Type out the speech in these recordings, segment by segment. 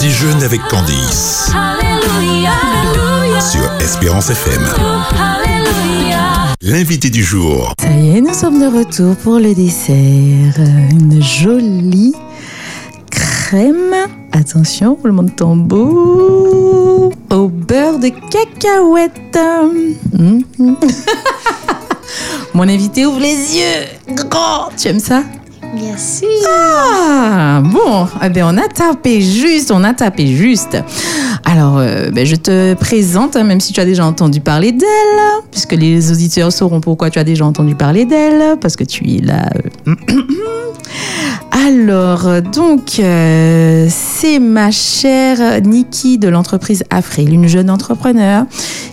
Déjeune avec Candice sur Espérance FM. L'invité du jour. Ça y est, nous sommes de retour pour le dessert. Une jolie crème. Attention, roulement de tambour. Au beurre de cacahuète. Mhm. Mon invité ouvre les yeux. Grand. Tu aimes ça? Bien sûr. Ah, bon, eh ben, on a tapé juste, on a tapé juste. Alors, euh, ben, je te présente, hein, même si tu as déjà entendu parler d'elle, puisque les auditeurs sauront pourquoi tu as déjà entendu parler d'elle, parce que tu es là. euh. Alors, donc, euh, c'est ma chère Niki de l'entreprise Afril, une jeune entrepreneur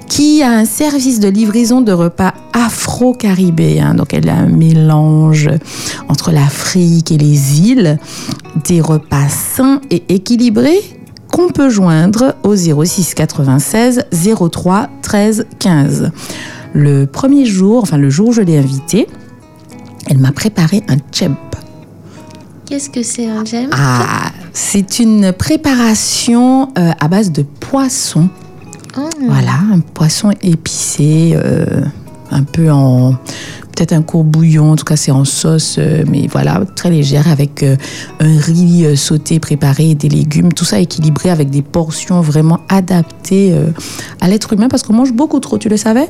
qui a un service de livraison de repas afro-caribéens. Donc, elle a un mélange entre l'Afrique et les îles, des repas sains et équilibrés qu'on peut joindre au 06 96 03 13 15. Le premier jour, enfin le jour où je l'ai invitée, elle m'a préparé un cheb. Qu'est-ce que c'est un gem Ah, c'est une préparation euh, à base de poisson. Oh. Voilà, un poisson épicé, euh, un peu en peut-être un court bouillon, en tout cas c'est en sauce, euh, mais voilà, très légère avec euh, un riz euh, sauté préparé, des légumes, tout ça équilibré avec des portions vraiment adaptées à l'être humain parce qu'on mange beaucoup trop, tu le savais?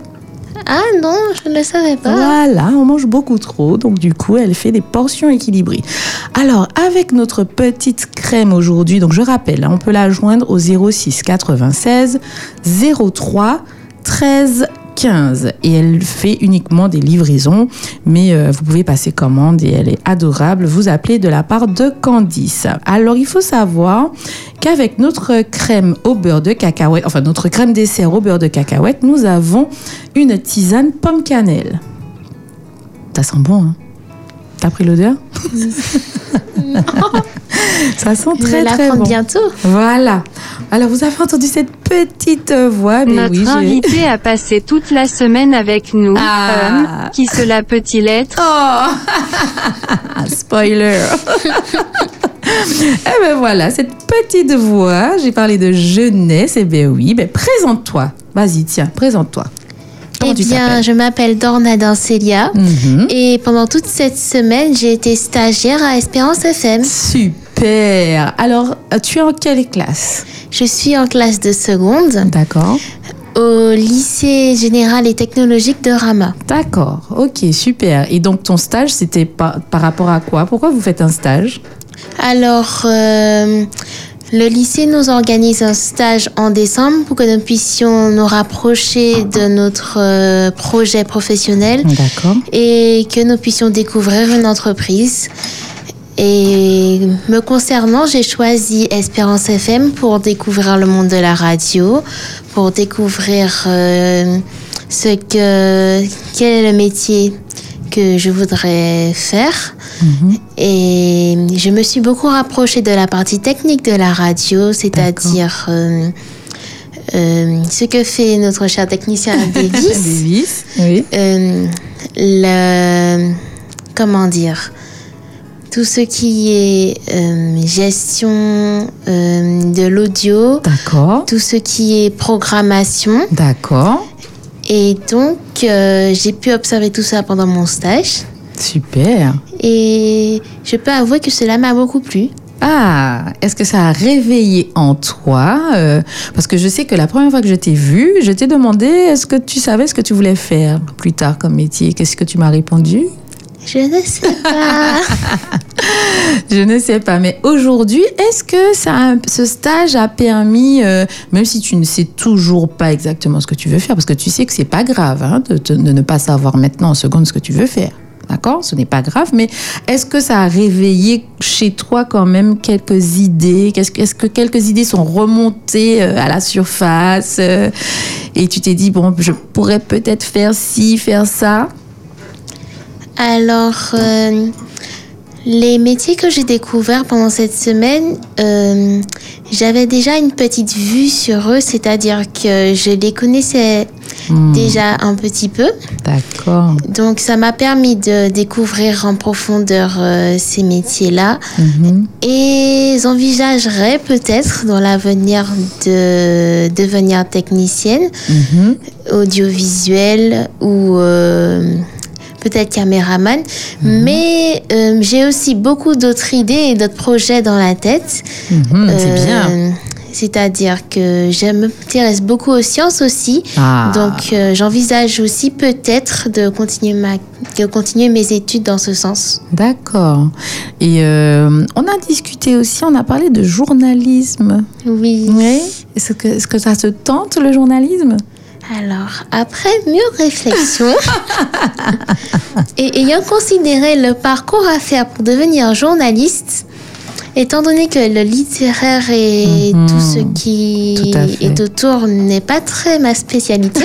Ah non, je ne le savais pas. voilà, on mange beaucoup trop, donc du coup, elle fait des portions équilibrées. Alors, avec notre petite crème aujourd'hui, donc je rappelle, hein, on peut la joindre au 06 96 03 13 15 et elle fait uniquement des livraisons, mais euh, vous pouvez passer commande et elle est adorable. Vous appelez de la part de Candice. Alors, il faut savoir qu'avec notre crème au beurre de cacahuète, enfin notre crème dessert au beurre de cacahuète, nous avons une tisane pomme cannelle. Ça sent bon, hein? T'as pris l'odeur Ça sent Je très la très bon. bientôt. Voilà. Alors vous avez entendu cette petite euh, voix, mais Notre oui, invité a passé toute la semaine avec nous. Ah. Qui cela peut-il être Oh Spoiler Eh ben voilà, cette petite voix, j'ai parlé de jeunesse, eh ben oui, ben présente-toi. Vas-y, tiens, présente-toi. Comment Eh tu bien, je m'appelle Dorna Dancelia. Mhm. Et pendant toute cette semaine, j'ai été stagiaire à Espérance FM. Super Alors, tu es en quelle classe? Je suis en classe de seconde D'accord. au lycée général et technologique de Rama. D'accord, ok, super. Et donc ton stage, c'était par, par rapport à quoi? Pourquoi vous faites un stage? Alors, euh, le lycée nous organise un stage en décembre pour que nous puissions nous rapprocher de notre euh, projet professionnel et que nous puissions découvrir une entreprise. Et me concernant, j'ai choisi Espérance FM pour découvrir le monde de la radio, pour découvrir euh, ce que quel est le métier que je voudrais faire. Et je me suis beaucoup rapprochée de la partie technique de la radio, c'est-à-dire euh, euh, ce que fait notre cher technicien Davis. Davis, oui. Euh, le, comment dire tout ce qui est euh, gestion euh, de l'audio, D'accord. tout ce qui est programmation. D'accord. Et donc, euh, j'ai pu observer tout ça pendant mon stage. Super. Et je peux avouer que cela m'a beaucoup plu. Ah, est-ce que ça a réveillé en toi euh, Parce que je sais que la première fois que je t'ai vu, je t'ai demandé est-ce que tu savais ce que tu voulais faire plus tard comme métier? Qu'est-ce que tu m'as répondu? Je ne sais pas. Je ne sais pas, mais aujourd'hui, est-ce que ça ce stage a permis, euh, même si tu ne sais toujours pas exactement ce que tu veux faire, parce que tu sais que c'est pas grave hein, de, ne pas savoir maintenant en seconde ce que tu veux faire. D'accord? Ce n'est pas grave, mais est-ce que ça a réveillé chez toi quand même quelques idées? Est-ce que quelques idées sont remontées euh, à la surface euh, et tu t'es dit, bon, je pourrais peut-être faire ci, faire ça? Alors, euh, Les métiers que j'ai découverts pendant cette semaine, euh, j'avais déjà une petite vue sur eux, c'est-à-dire que je les connaissais Hmm, déjà un petit peu. D'accord. Donc ça m'a permis de découvrir en profondeur euh, ces métiers-là. Mhm. Et j'envisagerais peut-être dans l'avenir de devenir technicienne Mhm. audiovisuelle ou peut-être caméraman. Mais euh, j'ai aussi beaucoup d'autres idées et d'autres projets dans la tête. Mhm, C'est Euh, bien. C'est-à-dire que je m'intéresse beaucoup aux sciences aussi. Ah. Donc euh, j'envisage aussi peut-être de continuer, ma, de continuer mes études dans ce sens. D'accord. Et euh, on a discuté aussi, on a parlé de journalisme. Oui. Oui. Est-ce que, est-ce que ça te tente le journalisme? Alors, après mûre réflexion, et ayant considéré le parcours à faire pour devenir journaliste, étant donné que le littéraire et Mhm. tout ce qui Tout est autour n'est pas très ma spécialité,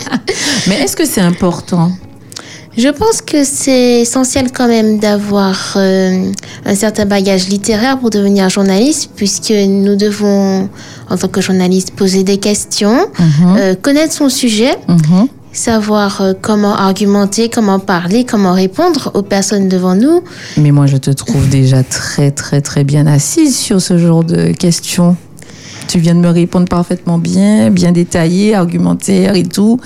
Mais est-ce que c'est important? Je pense que c'est essentiel quand même d'avoir euh, un certain bagage littéraire pour devenir journaliste, puisque nous devons, en tant que journaliste, poser des questions, Mhm. euh, connaître son sujet, Mhm. savoir euh, comment argumenter, comment parler, comment répondre aux personnes devant nous. Mais moi, je te trouve déjà très, très, très bien assise sur ce genre de questions. Tu viens de me répondre parfaitement bien, bien détaillé, argumentaire et tout.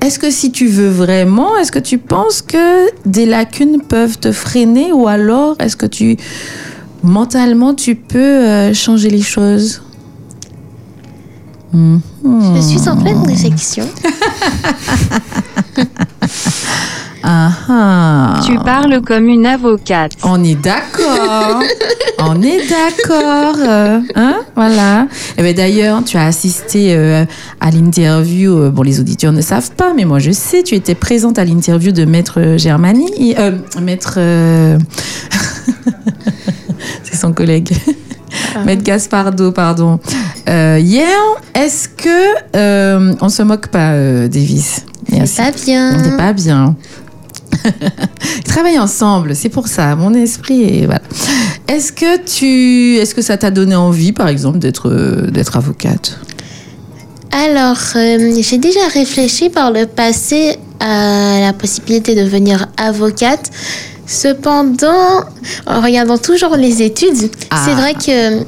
Est-ce que si tu veux vraiment, est-ce que tu penses que des lacunes peuvent te freiner ou alors est-ce que tu, mentalement, tu peux euh, changer les choses? Je suis en pleine réflexion. Ah ah. Tu parles comme une avocate. On est d'accord. On est d'accord. euh, hein, voilà. Et ben d'ailleurs, tu as assisté euh, à l'interview. euh, bon, les auditeurs ne savent pas, mais moi je sais. Tu étais présente à l'interview de Maître Germani, euh, Maître. euh, C'est son collègue. Maître Gaspardo, pardon. Euh, hier, est-ce que euh, on se moque pas, euh, Davis? C'est pas bien. On n'est pas bien. Ils travaillent ensemble, c'est pour ça. Mon esprit voilà. Est-ce que tu, est-ce que ça t'a donné envie, par exemple, d'être d'être avocate? Alors, euh, j'ai déjà réfléchi par le passé à la possibilité de devenir avocate. Cependant, en regardant toujours les études, Ah. c'est vrai que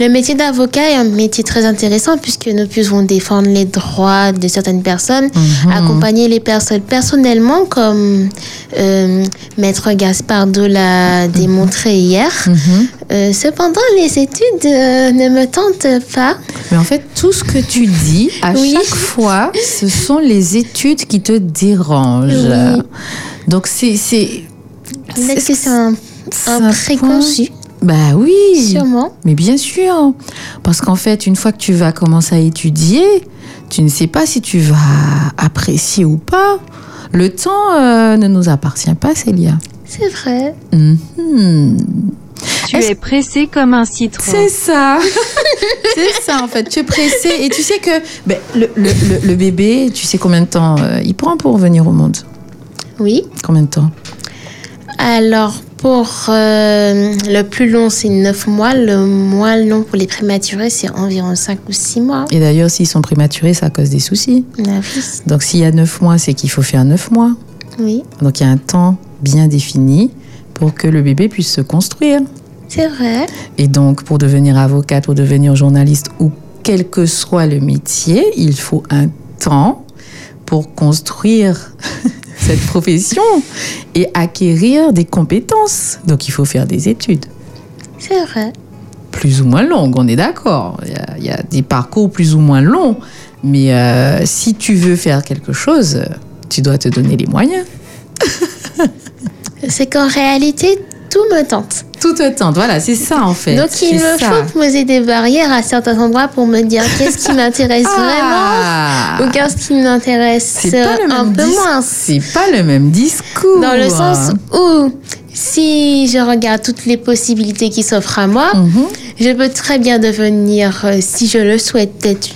le métier d'avocat est un métier très intéressant puisque nous pouvons défendre les droits de certaines personnes, Mhm. accompagner les personnes personnellement comme euh, Maître Gaspardo l'a démontré hier. Mhm. Euh, cependant, les études euh, ne me tentent pas. Mais en fait, tout ce que tu dis à Oui. chaque fois, ce sont les études qui te dérangent. Oui. Donc c'est c'est Peut-être que c'est un, c'est un un préconçu, bah oui. sûrement. Mais bien sûr, parce qu'en fait, une fois que tu vas commencer à étudier, tu ne sais pas si tu vas apprécier ou pas. Le temps euh, ne nous appartient pas, Célia. C'est vrai. Mhm. Tu es pressé comme un citron. C'est ça. C'est ça, en fait. Tu es pressé et tu sais que ben, le, le- le- le bébé, tu sais combien de temps euh, il prend pour venir au monde? Oui. Combien de temps? Alors, pour euh, le plus long, c'est 9 mois. Le moins long pour les prématurés, c'est environ 5 ou 6 mois. Et d'ailleurs, s'ils sont prématurés, ça cause des soucis. Ah oui. Donc s'il y a 9 mois, c'est qu'il faut faire 9 mois. Oui, Donc il y a un temps bien défini pour que le bébé puisse se construire. c'est vrai. Et donc pour devenir avocate, pour devenir journaliste ou quel que soit le métier, il faut un temps pour construire cette profession et acquérir des compétences. Donc il faut faire des études C'est vrai. plus ou moins longues, on est d'accord. Il y a- il y, a des parcours plus ou moins longs. Mais euh, si tu veux faire quelque chose, tu dois te donner les moyens. C'est qu'en réalité, tout me tente. Tout te tente, voilà, c'est ça en fait. Donc, il me ça. faut poser des barrières à certains endroits pour me dire qu'est-ce qui m'intéresse Ah. vraiment ou qu'est-ce qui m'intéresse un peu moins. C'est pas le même discours. Dans le sens où, si je regarde toutes les possibilités qui s'offrent à moi, Mhm. je peux très bien devenir, euh, si je le souhaite, peut-être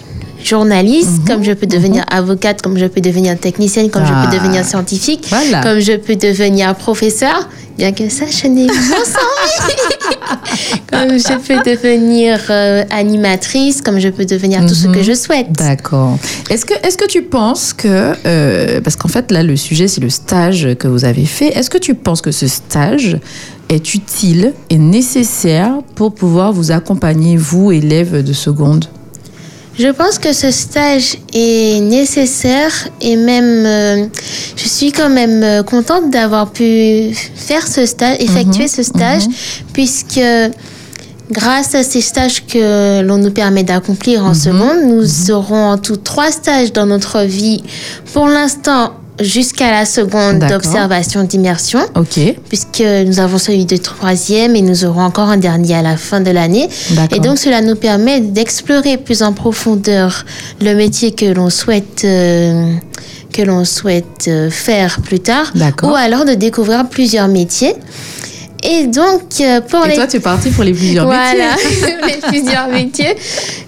journaliste, comme je peux devenir avocate, comme je peux devenir technicienne, comme je Ah. peux devenir scientifique, Voilà. comme je peux devenir professeur. Bien que ça, je n'ai pas comme je peux devenir euh, animatrice, comme je peux devenir tout ce Mhm. que je souhaite. D'accord. Est-ce que, est-ce que tu penses que, euh, parce qu'en fait là le sujet c'est le stage que vous avez fait, est-ce que tu penses que ce stage est utile et nécessaire pour pouvoir vous accompagner, vous, élèves de seconde? Je pense que ce stage est nécessaire et même euh, je suis quand même euh, contente d'avoir pu faire ce stage, effectuer ce stage, puisque grâce à ces stages que l'on nous permet d'accomplir en seconde, nous aurons en tout trois stages dans notre vie. Pour l'instant, jusqu'à la seconde d'observation d'immersion Ok, puisque nous avons celui de troisième et nous aurons encore un dernier à la fin de l'année. Et donc cela nous permet d'explorer plus en profondeur le métier que l'on souhaite euh, que l'on souhaite euh, faire plus tard, ou alors de découvrir plusieurs métiers. Et donc euh, pour Et les toi tu es parti pour les plusieurs voilà, métiers les plusieurs métiers.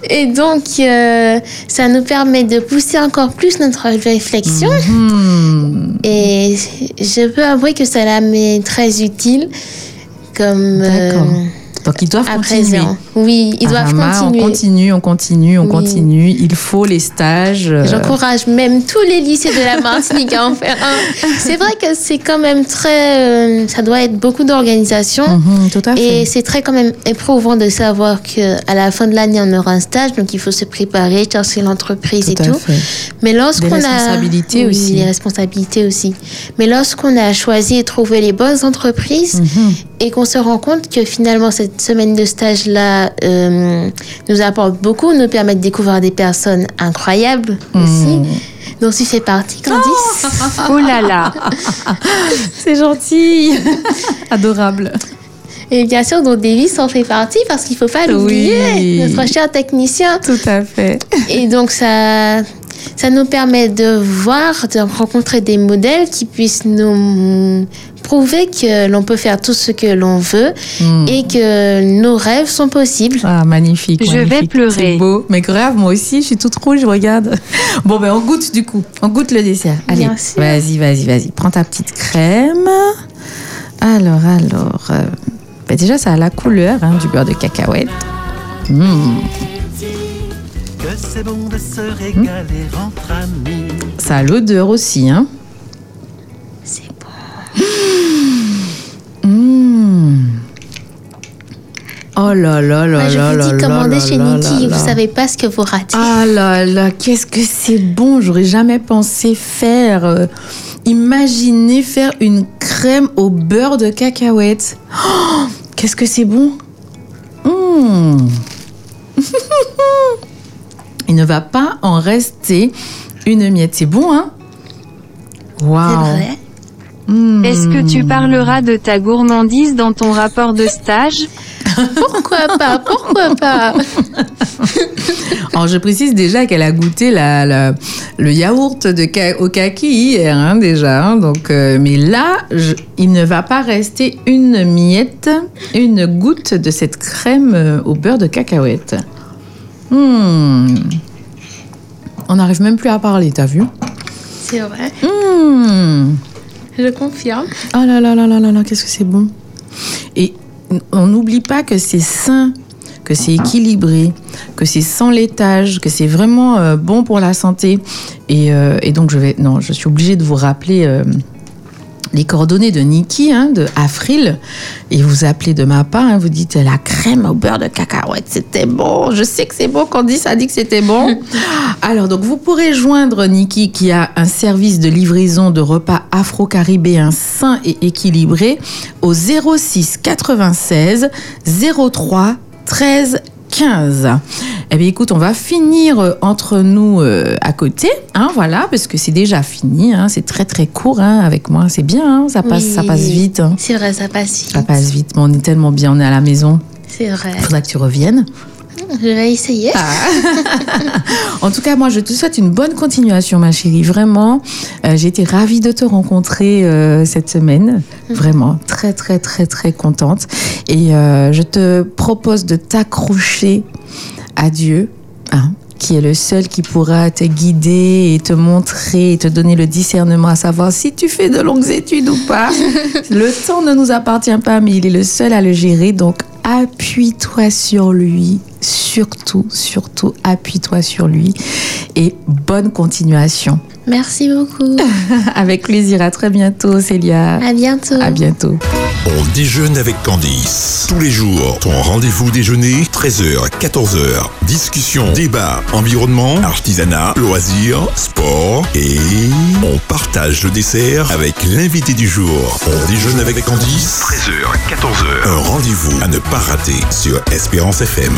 Et donc, euh, ça nous permet de pousser encore plus notre réflexion. Hmm, Et je peux avouer que cela m'est très utile. Comme. euh, D'accord. Donc ils doivent à continuer. présent. Oui, ils doivent Arama, continuer. On continue, on continue, on Oui. continue. Il faut les stages. euh, J'encourage même tous les lycées de la Martinique à en faire un. C'est vrai que c'est quand même très. euh, ça doit être beaucoup d'organisation. tout à fait. Et c'est très quand même éprouvant de savoir que à la fin de l'année on aura un stage, donc il faut se préparer, chercher l'entreprise et Tout fait. Mais lorsqu'on a responsabilités Oui, aussi. les responsabilités aussi. Mais lorsqu'on a choisi et trouvé les bonnes entreprises Mhm. Et qu'on se rend compte que finalement cette semaine de stage là nous apporte beaucoup, nous permet de découvrir des personnes incroyables aussi, dont tu fais partie, Candice. Oh là là. C'est gentil. Adorable. Et bien sûr, dont Davis en fait partie parce qu'il faut pas l'oublier, Oui. notre cher technicien. Tout à fait. Et donc, ça, ça nous permet de voir, de rencontrer des modèles qui puissent nous prouver que l'on peut faire tout ce que l'on veut Hmm. et que nos rêves sont possibles. Ah, magnifique. Je vais pleurer. C'est beau. Mais grave, moi aussi, je suis toute rouge, regarde. Bon, ben, on goûte du coup. On goûte le dessert. Allez, vas-y, vas-y, vas-y. Prends ta petite crème. Alors, alors. euh, ben, déjà, ça a la couleur hein, du beurre de cacahuète. Que c'est bon de se régaler entre amis. Ça a l'odeur aussi, hein. C'est bon. Hmm. Oh là là là Moi, je là vous là dis, là commandez là chez là Niki, là vous là. savez pas ce que vous ratez. Ah là là, qu'est-ce que c'est bon. J'aurais jamais pensé faire. euh, imaginer faire une crème au beurre de cacahuète. Oh, qu'est-ce que c'est bon. Mmh. Il ne va pas en rester une miette. C'est bon, hein Waouh. C'est vrai. Mmh. Est-ce que tu parleras de ta gourmandise dans ton rapport de stage? Pourquoi pas Pourquoi pas Alors, je précise déjà qu'elle a goûté la, la- le yaourt de au kaki hier, hein, déjà. hein. donc, euh, mais là, je- il ne va pas rester une miette, une goutte de cette crème euh, au beurre de cacahuète. Hmm. On n'arrive même plus à parler, t'as vu? C'est vrai, Hmm. je confirme. Oh là là là là là là, qu'est-ce que c'est bon? On n'oublie pas que c'est sain, que c'est équilibré, que c'est sans laitage, que c'est vraiment euh, bon pour la santé. Et, euh, et donc, je vais. Non, je suis obligée de vous rappeler. Les coordonnées de Niki, hein, de Afril, et vous appelez de ma part, hein, vous dites la crème au beurre de cacahuète, c'était bon. Je sais que c'est bon, Candice a dit que c'était bon. Alors, donc, vous pourrez joindre Niki qui a un service de livraison de repas afro-caribéens sains et équilibrés au 06 96 03 13 15. Eh bien, écoute, on va finir euh, entre nous euh, à côté, hein, voilà, parce que c'est déjà fini, hein, c'est très très court hein, avec moi, c'est bien, hein, ça passe, ça passe vite, hein. C'est vrai, ça passe vite. ça passe vite, mais on est tellement bien, on est à la maison, C'est vrai. il faudra que tu reviennes. Je vais essayer. Ah. En tout cas, moi, je te souhaite une bonne continuation, ma chérie. Vraiment, Euh, j'ai été ravie de te rencontrer euh, cette semaine. Vraiment, très, très, très, très contente. Et euh, je te propose de t'accrocher à Dieu. hein, qui est le seul qui pourra te guider et te montrer et te donner le discernement à savoir si tu fais de longues études ou pas. le temps ne nous appartient pas, mais il est le seul à le gérer. Donc, appuie-toi sur lui. Surtout, surtout, appuie-toi sur lui. Et bonne continuation. Merci beaucoup. Avec plaisir. À très bientôt, Célia. À bientôt. À bientôt. On déjeune avec Candice. Tous les jours, ton rendez-vous déjeuner, 13h, 14h. Discussion, débat, environnement, artisanat, loisirs, sport et on partage le dessert avec l'invité du jour. On déjeune avec Candice, 13h, 14h. Un rendez-vous à ne pas rater sur Espérance FM.